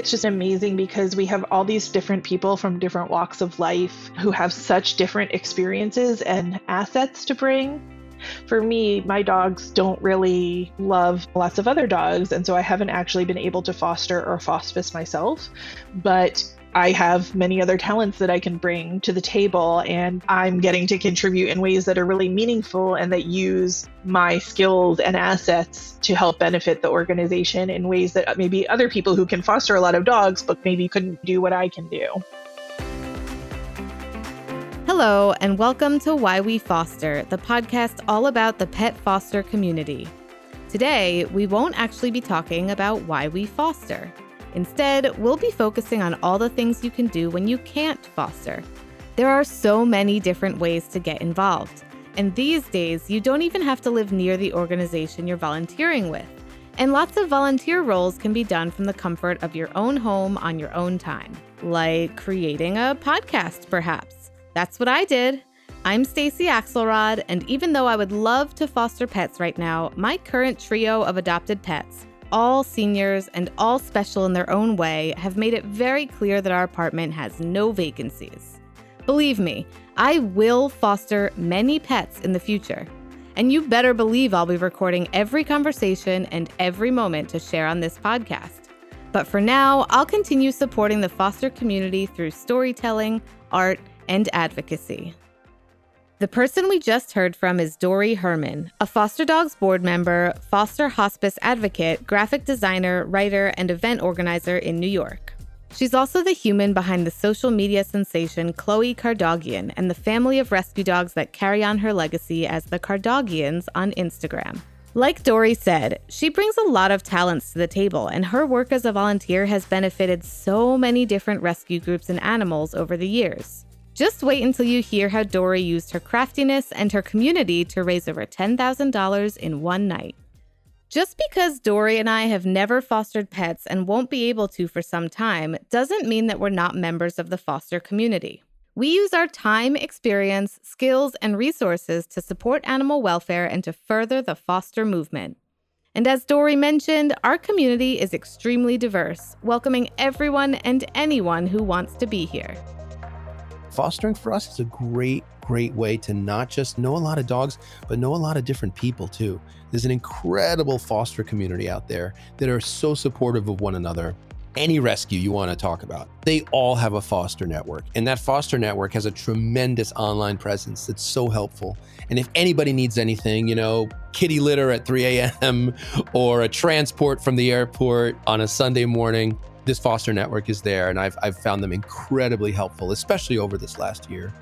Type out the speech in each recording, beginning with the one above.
it's just amazing because we have all these different people from different walks of life who have such different experiences and assets to bring. For me, my dogs don't really love lots of other dogs, and so I haven't actually been able to foster or hospice myself. But I have many other talents that I can bring to the table, and I'm getting to contribute in ways that are really meaningful and that use my skills and assets to help benefit the organization in ways that maybe other people who can foster a lot of dogs but maybe couldn't do what I can do. Hello, and welcome to Why We Foster, the podcast all about the pet foster community. Today, we won't actually be talking about why we foster. Instead, we'll be focusing on all the things you can do when you can't foster. There are so many different ways to get involved. And these days, you don't even have to live near the organization you're volunteering with. And lots of volunteer roles can be done from the comfort of your own home on your own time, like creating a podcast, perhaps. That's what I did. I'm Stacy Axelrod, and even though I would love to foster pets right now, my current trio of adopted pets all seniors and all special in their own way, have made it very clear that our apartment has no vacancies. Believe me, I will foster many pets in the future. And you better believe I'll be recording every conversation and every moment to share on this podcast. But for now, I'll continue supporting the foster community through storytelling, art, and advocacy. The person we just heard from is Dory Herman, a Foster Dogs board member, foster hospice advocate, graphic designer, writer, and event organizer in New York. She's also the human behind the social media sensation Chloe Kardoggian and the family of rescue dogs that carry on her legacy as the Kardoggians on Instagram. Like Dory said, she brings a lot of talents to the table, and her work as a volunteer has benefited so many different rescue groups and animals over the years. Just wait until you hear how Dory used her craftiness and her community to raise over $10,000 in one night. Just because Dory and I have never fostered pets and won't be able to for some time doesn't mean that we're not members of the foster community. We use our time, experience, skills, and resources to support animal welfare and to further the foster movement. And as Dory mentioned, our community is extremely diverse, welcoming everyone and anyone who wants to be here fostering for us is a great, great way to not just know a lot of dogs, but know a lot of different people too. There's an incredible foster community out there that are so supportive of one another. Any rescue you want to talk about, they all have a foster network. And that foster network has a tremendous online presence that's so helpful. And if anybody needs anything, you know, kitty litter at 3 a.m. or a transport from the airport on a Sunday morning, this foster network is there, and I've, I've found them incredibly helpful, especially over this last year.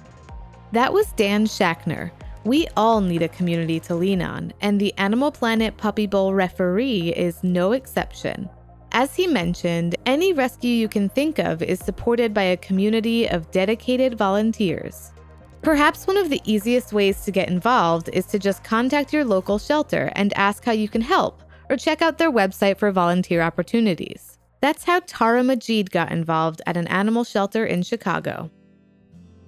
That was Dan Schachner. We all need a community to lean on, and the Animal Planet Puppy Bowl referee is no exception. As he mentioned, any rescue you can think of is supported by a community of dedicated volunteers. Perhaps one of the easiest ways to get involved is to just contact your local shelter and ask how you can help, or check out their website for volunteer opportunities. That's how Tara Majid got involved at an animal shelter in Chicago.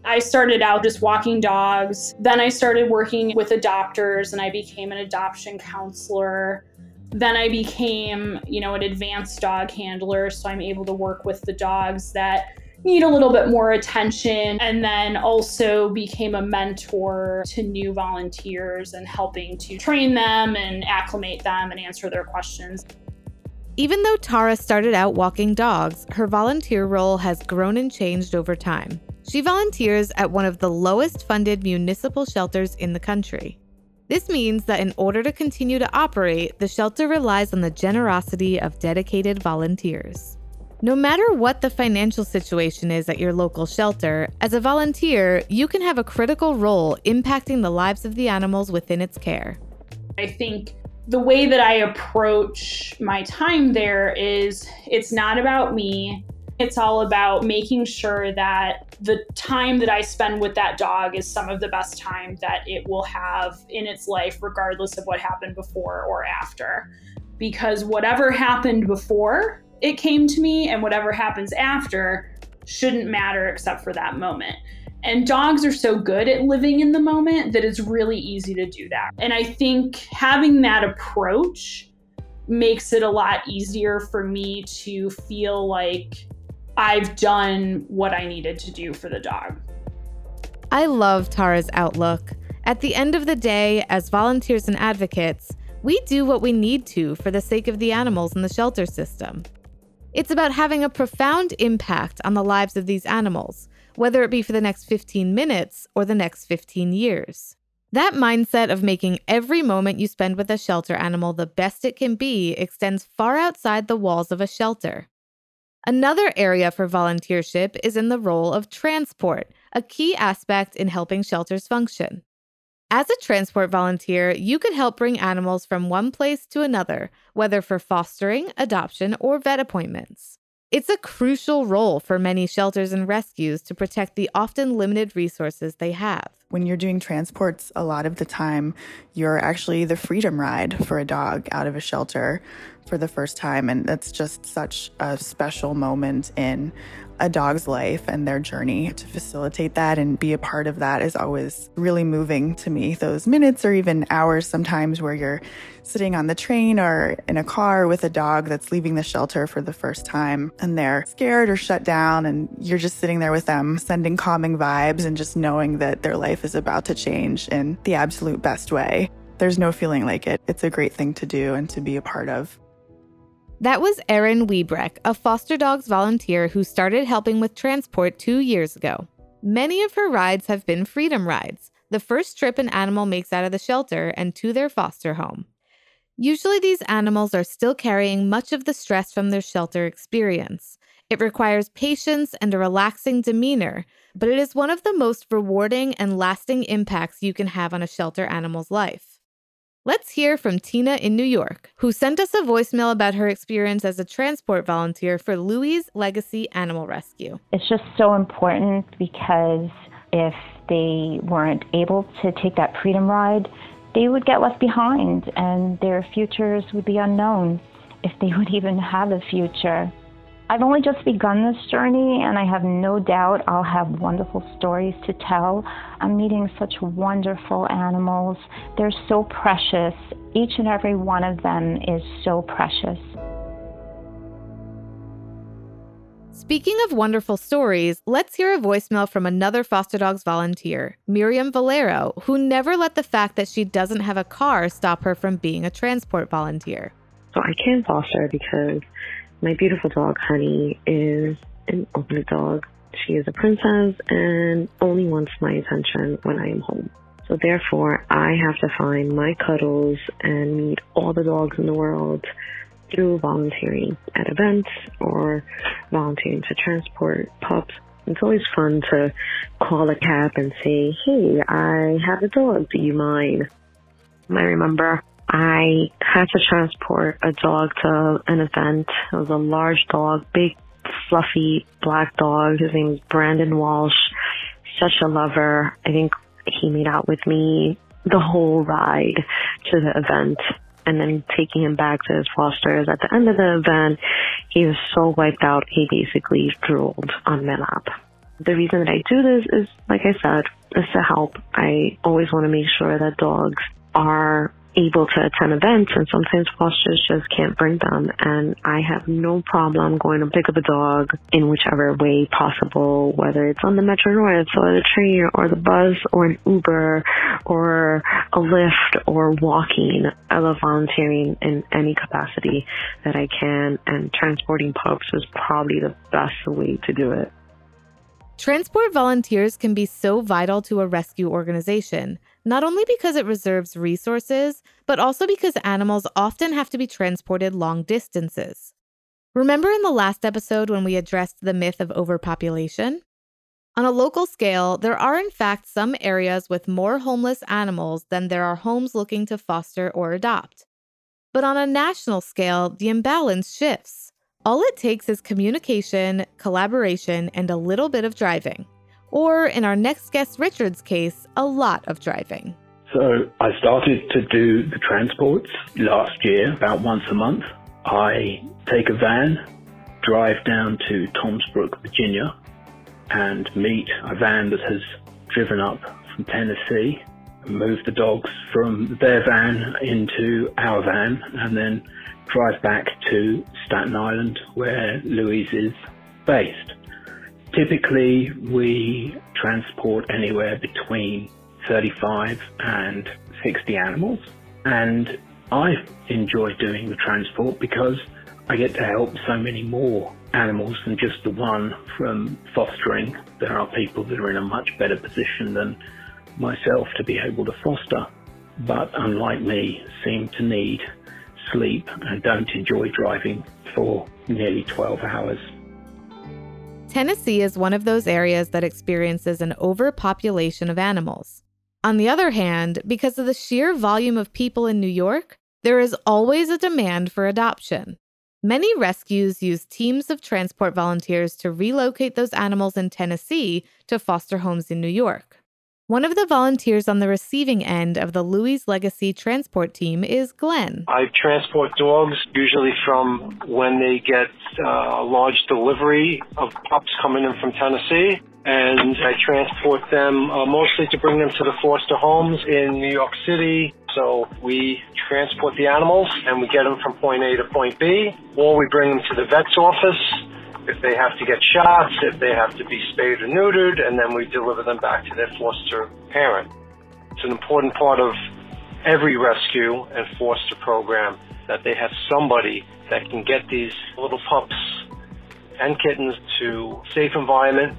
I started out just walking dogs. Then I started working with adopters and I became an adoption counselor. Then I became, you know, an advanced dog handler, so I'm able to work with the dogs that need a little bit more attention and then also became a mentor to new volunteers and helping to train them and acclimate them and answer their questions. Even though Tara started out walking dogs, her volunteer role has grown and changed over time. She volunteers at one of the lowest funded municipal shelters in the country. This means that in order to continue to operate, the shelter relies on the generosity of dedicated volunteers. No matter what the financial situation is at your local shelter, as a volunteer, you can have a critical role impacting the lives of the animals within its care. I think the way that I approach my time there is it's not about me. It's all about making sure that the time that I spend with that dog is some of the best time that it will have in its life, regardless of what happened before or after. Because whatever happened before it came to me and whatever happens after shouldn't matter except for that moment. And dogs are so good at living in the moment that it's really easy to do that. And I think having that approach makes it a lot easier for me to feel like I've done what I needed to do for the dog. I love Tara's outlook. At the end of the day, as volunteers and advocates, we do what we need to for the sake of the animals in the shelter system. It's about having a profound impact on the lives of these animals, whether it be for the next 15 minutes or the next 15 years. That mindset of making every moment you spend with a shelter animal the best it can be extends far outside the walls of a shelter. Another area for volunteership is in the role of transport, a key aspect in helping shelters function. As a transport volunteer, you could help bring animals from one place to another, whether for fostering, adoption, or vet appointments. It's a crucial role for many shelters and rescues to protect the often limited resources they have. When you're doing transports, a lot of the time, you're actually the freedom ride for a dog out of a shelter for the first time. And that's just such a special moment in a dog's life and their journey. To facilitate that and be a part of that is always really moving to me. Those minutes or even hours sometimes where you're sitting on the train or in a car with a dog that's leaving the shelter for the first time and they're scared or shut down and you're just sitting there with them sending calming vibes and just knowing that their life is about to change in the absolute best way. There's no feeling like it. It's a great thing to do and to be a part of. That was Erin Wiebreck, a foster dogs volunteer who started helping with transport two years ago. Many of her rides have been freedom rides, the first trip an animal makes out of the shelter and to their foster home. Usually, these animals are still carrying much of the stress from their shelter experience. It requires patience and a relaxing demeanor, but it is one of the most rewarding and lasting impacts you can have on a shelter animal's life. Let's hear from Tina in New York, who sent us a voicemail about her experience as a transport volunteer for Louie's Legacy Animal Rescue. It's just so important because if they weren't able to take that freedom ride, they would get left behind and their futures would be unknown if they would even have a future. I've only just begun this journey, and I have no doubt I'll have wonderful stories to tell. I'm meeting such wonderful animals. They're so precious. Each and every one of them is so precious. Speaking of wonderful stories, let's hear a voicemail from another foster dogs volunteer, Miriam Valero, who never let the fact that she doesn't have a car stop her from being a transport volunteer. So I can foster because my beautiful dog, Honey, is an only dog. She is a princess and only wants my attention when I am home. So therefore, I have to find my cuddles and meet all the dogs in the world through volunteering at events or volunteering to transport pups. It's always fun to call a cab and say, hey, I have a dog. Do you mind? I remember I had to transport a dog to an event. It was a large dog, big, fluffy black dog. His name is Brandon Walsh. Such a lover. I think he made out with me the whole ride to the event and then taking him back to his fosters at the end of the event, he was so wiped out, he basically drooled on my lap. The reason that I do this is, like I said, is to help. I always want to make sure that dogs are able to attend events and sometimes fosters just can't bring them and I have no problem going to pick up a dog in whichever way possible, whether it's on the Metro North or the train or the bus or an Uber or a Lyft or walking. I love volunteering in any capacity that I can and transporting pups is probably the best way to do it. Transport volunteers can be so vital to a rescue organization not only because it reserves resources, but also because animals often have to be transported long distances. Remember in the last episode when we addressed the myth of overpopulation? On a local scale, there are in fact some areas with more homeless animals than there are homes looking to foster or adopt. But on a national scale, the imbalance shifts. All it takes is communication, collaboration, and a little bit of driving or in our next guest Richard's case, a lot of driving. So I started to do the transports last year, about once a month. I take a van, drive down to Toms Brook, Virginia, and meet a van that has driven up from Tennessee. move the dogs from their van into our van and then drive back to Staten Island where Louie's is based. Typically, we transport anywhere between 35 and 60 animals, and I enjoy doing the transport because I get to help so many more animals than just the one from fostering. There are people that are in a much better position than myself to be able to foster, but unlike me, seem to need sleep and don't enjoy driving for nearly 12 hours. Tennessee is one of those areas that experiences an overpopulation of animals. On the other hand, because of the sheer volume of people in New York, there is always a demand for adoption. Many rescues use teams of transport volunteers to relocate those animals in Tennessee to foster homes in New York. One of the volunteers on the receiving end of the Louie's Legacy transport team is Glenn. I transport dogs usually from when they get uh, a large delivery of pups coming in from Tennessee. And I transport them uh, mostly to bring them to the foster homes in New York City. So we transport the animals and we get them from point A to point B, or we bring them to the vet's office if they have to get shots, if they have to be spayed or neutered, and then we deliver them back to their foster parent. It's an important part of every rescue and foster program that they have somebody that can get these little pups and kittens to a safe environment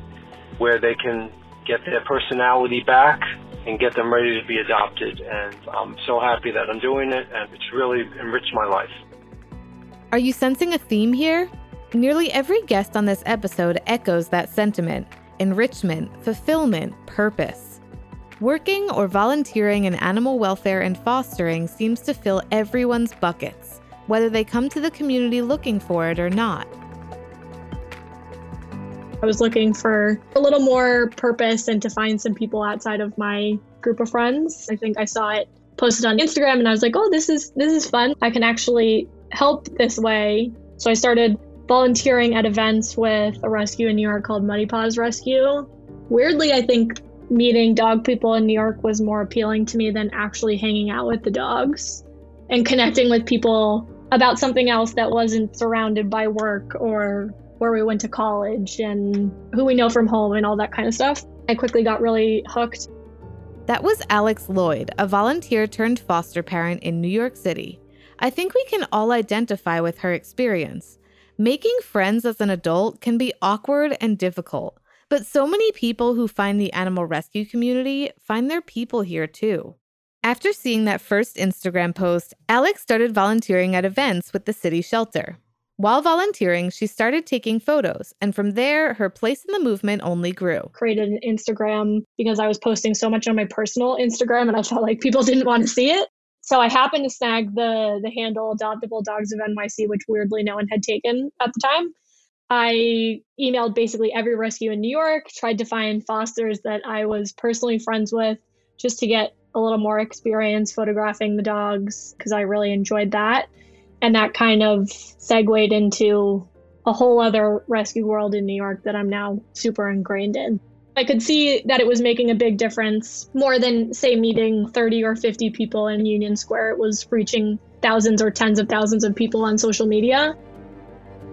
where they can get their personality back and get them ready to be adopted. And I'm so happy that I'm doing it, and it's really enriched my life. Are you sensing a theme here? Nearly every guest on this episode echoes that sentiment enrichment, fulfillment, purpose. Working or volunteering in animal welfare and fostering seems to fill everyone's buckets, whether they come to the community looking for it or not. I was looking for a little more purpose and to find some people outside of my group of friends. I think I saw it posted on Instagram and I was like, "Oh, this is this is fun. I can actually help this way." So I started volunteering at events with a rescue in New York called Muddy Paws Rescue. Weirdly, I think meeting dog people in New York was more appealing to me than actually hanging out with the dogs and connecting with people about something else that wasn't surrounded by work or where we went to college and who we know from home and all that kind of stuff. I quickly got really hooked. That was Alex Lloyd, a volunteer turned foster parent in New York City. I think we can all identify with her experience. Making friends as an adult can be awkward and difficult, but so many people who find the animal rescue community find their people here too. After seeing that first Instagram post, Alex started volunteering at events with the city shelter. While volunteering, she started taking photos, and from there, her place in the movement only grew. Created an Instagram because I was posting so much on my personal Instagram and I felt like people didn't want to see it. So I happened to snag the the handle Adoptable Dogs of NYC, which weirdly no one had taken at the time. I emailed basically every rescue in New York, tried to find fosters that I was personally friends with just to get a little more experience photographing the dogs because I really enjoyed that. And that kind of segued into a whole other rescue world in New York that I'm now super ingrained in. I could see that it was making a big difference more than, say, meeting 30 or 50 people in Union Square. It was reaching thousands or tens of thousands of people on social media.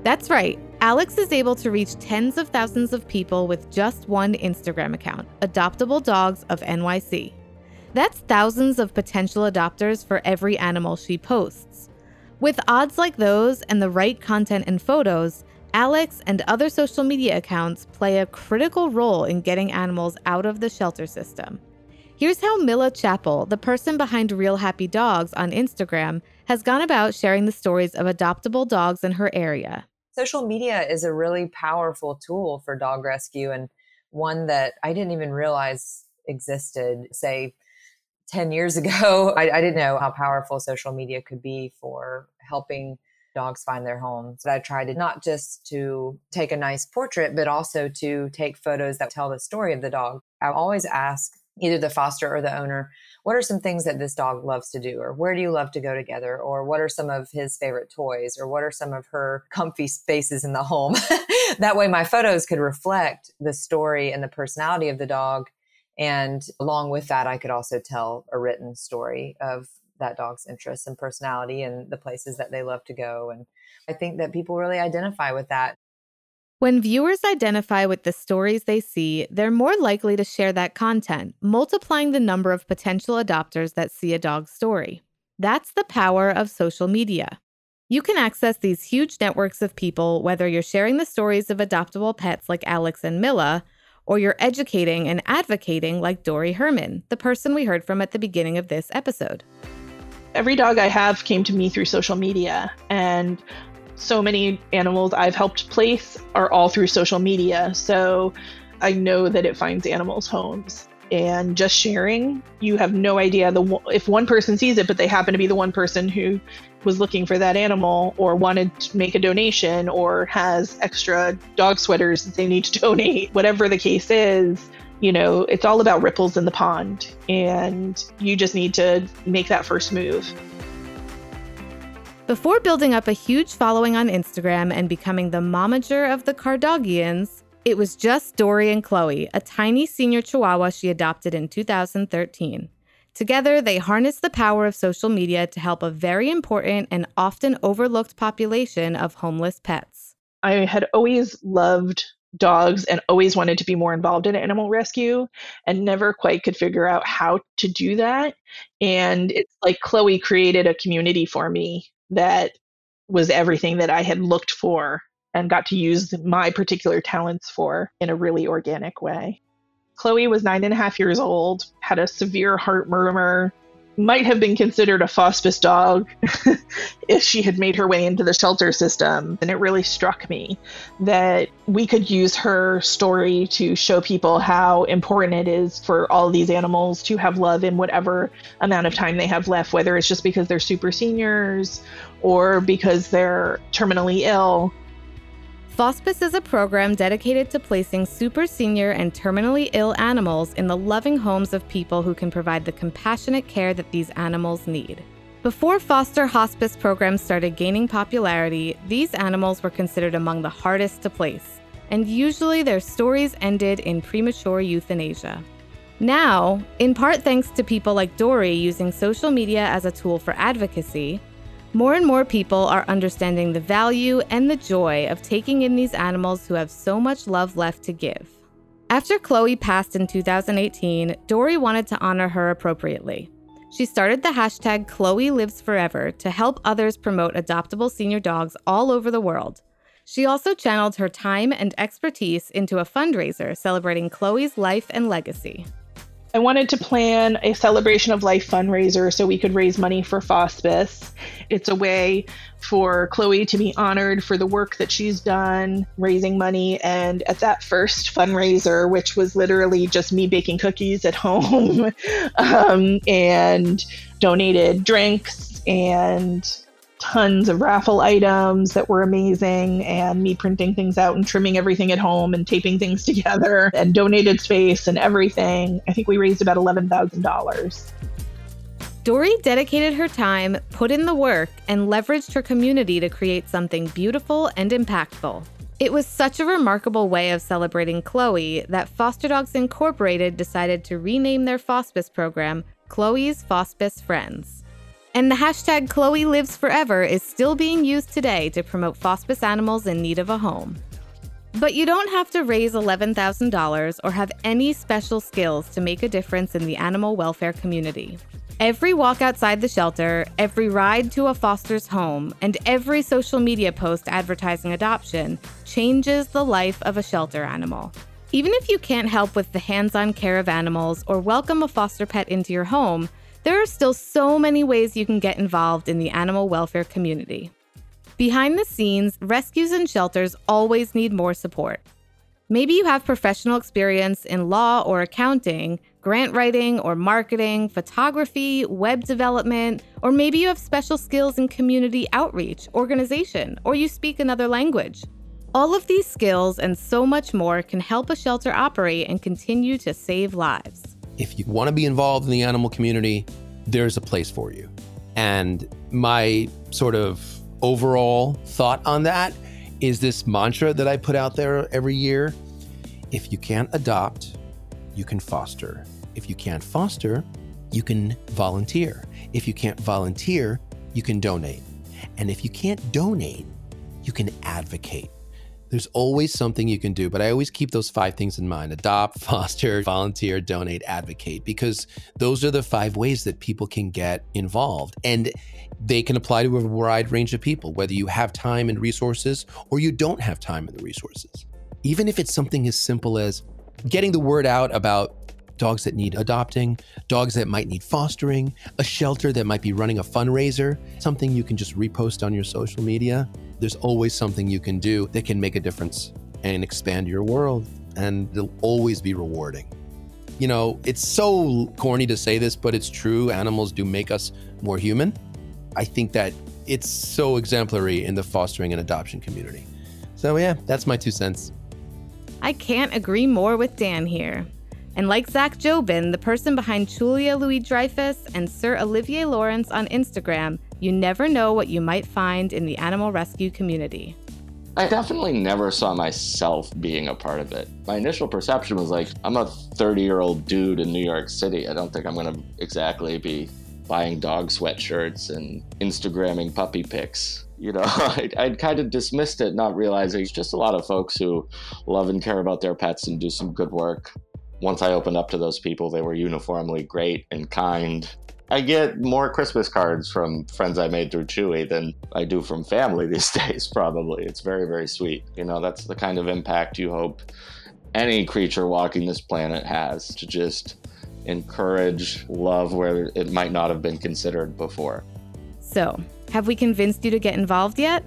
That's right. Alex is able to reach tens of thousands of people with just one Instagram account, Adoptable Dogs of NYC. That's thousands of potential adopters for every animal she posts. With odds like those and the right content and photos, Alex and other social media accounts play a critical role in getting animals out of the shelter system. Here's how Mila Chappell, the person behind Real Happy Dogs on Instagram, has gone about sharing the stories of adoptable dogs in her area. Social media is a really powerful tool for dog rescue and one that I didn't even realize existed, say, 10 years ago. I, I didn't know how powerful social media could be for helping dogs find their homes. I tried to not just to take a nice portrait, but also to take photos that tell the story of the dog. I always ask either the foster or the owner, what are some things that this dog loves to do? Or where do you love to go together? Or what are some of his favorite toys? Or what are some of her comfy spaces in the home? that way my photos could reflect the story and the personality of the dog And along with that, I could also tell a written story of that dog's interests and personality and the places that they love to go. And I think that people really identify with that. When viewers identify with the stories they see, they're more likely to share that content, multiplying the number of potential adopters that see a dog's story. That's the power of social media. You can access these huge networks of people whether you're sharing the stories of adoptable pets like Alex and Milla, or you're educating and advocating like Dory Herman, the person we heard from at the beginning of this episode. Every dog I have came to me through social media, and so many animals I've helped place are all through social media. So I know that it finds animals homes. And just sharing, you have no idea the if one person sees it, but they happen to be the one person who was looking for that animal or wanted to make a donation or has extra dog sweaters that they need to donate, whatever the case is, you know, it's all about ripples in the pond. And you just need to make that first move. Before building up a huge following on Instagram and becoming the momager of the Kardoggians, it was just Dory and Chloe, a tiny senior chihuahua she adopted in 2013. Together, they harnessed the power of social media to help a very important and often overlooked population of homeless pets. I had always loved dogs and always wanted to be more involved in animal rescue and never quite could figure out how to do that. And it's like Chloe created a community for me that was everything that I had looked for and got to use my particular talents for in a really organic way. Chloe was nine and a half years old, had a severe heart murmur, might have been considered a fospice dog if she had made her way into the shelter system. And it really struck me that we could use her story to show people how important it is for all these animals to have love in whatever amount of time they have left, whether it's just because they're super seniors or because they're terminally ill. Fospice is a program dedicated to placing super senior and terminally ill animals in the loving homes of people who can provide the compassionate care that these animals need. Before foster hospice programs started gaining popularity, these animals were considered among the hardest to place, and usually their stories ended in premature euthanasia. Now, in part thanks to people like Dory using social media as a tool for advocacy, more and more people are understanding the value and the joy of taking in these animals who have so much love left to give. After Chloe passed in 2018, Dory wanted to honor her appropriately. She started the hashtag Chloe Lives Forever to help others promote adoptable senior dogs all over the world. She also channeled her time and expertise into a fundraiser celebrating Chloe's life and legacy. I wanted to plan a celebration of life fundraiser so we could raise money for Fospice. It's a way for Chloe to be honored for the work that she's done raising money. And at that first fundraiser, which was literally just me baking cookies at home um, and donated drinks and tons of raffle items that were amazing and me printing things out and trimming everything at home and taping things together and donated space and everything. I think we raised about $11,000. Dory dedicated her time, put in the work, and leveraged her community to create something beautiful and impactful. It was such a remarkable way of celebrating Chloe that Foster Dogs Incorporated decided to rename their Fospice program Chloe's Fospice Friends. And the hashtag Chloe Lives Forever is still being used today to promote fospice animals in need of a home. But you don't have to raise $11,000 or have any special skills to make a difference in the animal welfare community. Every walk outside the shelter, every ride to a foster's home, and every social media post advertising adoption changes the life of a shelter animal. Even if you can't help with the hands on care of animals or welcome a foster pet into your home, there are still so many ways you can get involved in the animal welfare community. Behind the scenes, rescues and shelters always need more support. Maybe you have professional experience in law or accounting, grant writing or marketing, photography, web development, or maybe you have special skills in community outreach, organization, or you speak another language. All of these skills and so much more can help a shelter operate and continue to save lives if you want to be involved in the animal community, there's a place for you. And my sort of overall thought on that is this mantra that I put out there every year if you can't adopt, you can foster. If you can't foster, you can volunteer. If you can't volunteer, you can donate. And if you can't donate, you can advocate. There's always something you can do, but I always keep those five things in mind adopt, foster, volunteer, donate, advocate, because those are the five ways that people can get involved. And they can apply to a wide range of people, whether you have time and resources or you don't have time and the resources. Even if it's something as simple as getting the word out about dogs that need adopting, dogs that might need fostering, a shelter that might be running a fundraiser, something you can just repost on your social media. There's always something you can do that can make a difference and expand your world, and it'll always be rewarding. You know, it's so corny to say this, but it's true. Animals do make us more human. I think that it's so exemplary in the fostering and adoption community. So, yeah, that's my two cents. I can't agree more with Dan here. And like Zach Jobin, the person behind Chulia Louis Dreyfus and Sir Olivier Lawrence on Instagram, you never know what you might find in the animal rescue community. I definitely never saw myself being a part of it. My initial perception was like, I'm a 30 year old dude in New York City. I don't think I'm going to exactly be buying dog sweatshirts and Instagramming puppy pics. You know, I'd, I'd, kind of dismissed it, not realizing it's just a lot of folks who love and care about their pets and do some good work once I opened up to those people, they were uniformly great and kind. I get more Christmas cards from friends I made through Chewy than I do from family these days, probably. It's very, very sweet. You know, that's the kind of impact you hope any creature walking this planet has to just encourage love where it might not have been considered before. So, have we convinced you to get involved yet?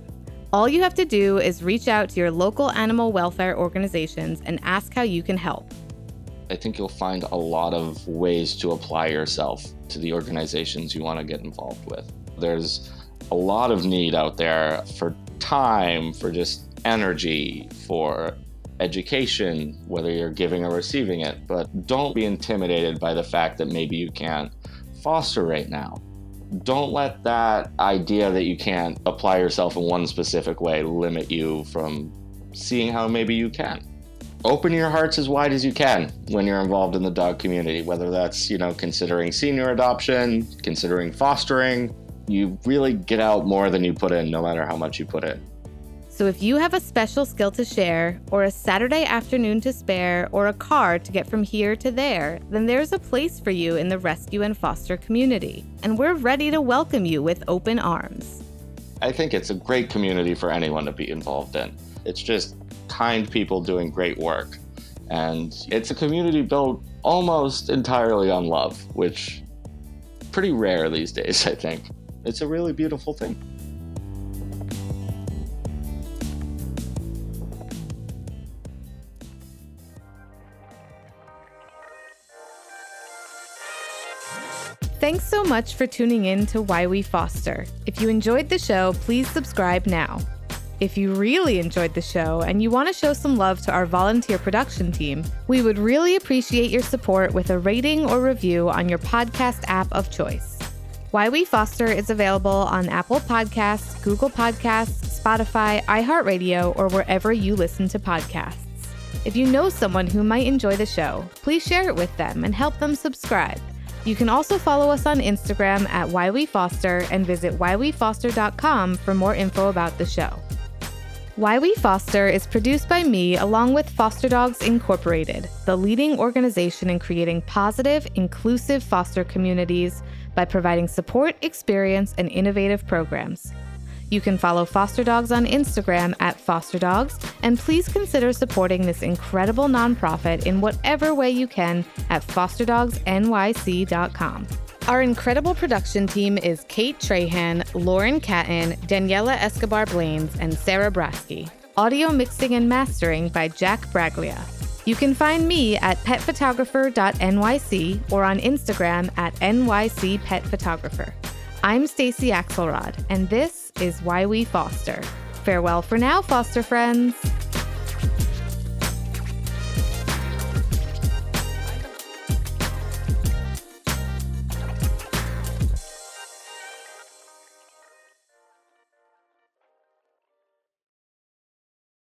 All you have to do is reach out to your local animal welfare organizations and ask how you can help. I think you'll find a lot of ways to apply yourself to the organizations you want to get involved with. There's a lot of need out there for time, for just energy, for education, whether you're giving or receiving it. But don't be intimidated by the fact that maybe you can't foster right now. Don't let that idea that you can't apply yourself in one specific way limit you from seeing how maybe you can open your hearts as wide as you can when you're involved in the dog community, whether that's, you know, considering senior adoption, considering fostering. You really get out more than you put in, no matter how much you put in. So if you have a special skill to share, or a Saturday afternoon to spare, or a car to get from here to there, then there's a place for you in the rescue and foster community. And we're ready to welcome you with open arms. I think it's a great community for anyone to be involved in. It's just kind people doing great work. And it's a community built almost entirely on love, which pretty rare these days, I think. It's a really beautiful thing. Thanks so much for tuning in to Why We Foster. If you enjoyed the show, please subscribe now. If you really enjoyed the show and you want to show some love to our volunteer production team, we would really appreciate your support with a rating or review on your podcast app of choice. Why We Foster is available on Apple Podcasts, Google Podcasts, Spotify, iHeartRadio, or wherever you listen to podcasts. If you know someone who might enjoy the show, please share it with them and help them subscribe. You can also follow us on Instagram at Why We Foster and visit whywefoster.com for more info about the show. Why We Foster is produced by me along with Foster Dogs Incorporated, the leading organization in creating positive, inclusive foster communities by providing support, experience, and innovative programs. You can follow Foster Dogs on Instagram at Foster Dogs, and please consider supporting this incredible nonprofit in whatever way you can at fosterdogsnyc.com. Our incredible production team is Kate Trahan, Lauren Catton, Daniela Escobar Blaines, and Sarah Brasky. Audio mixing and mastering by Jack Braglia. You can find me at petphotographer.nyc or on Instagram at nycpetphotographer. I'm Stacy Axelrod, and this is Why We Foster. Farewell for now, foster friends.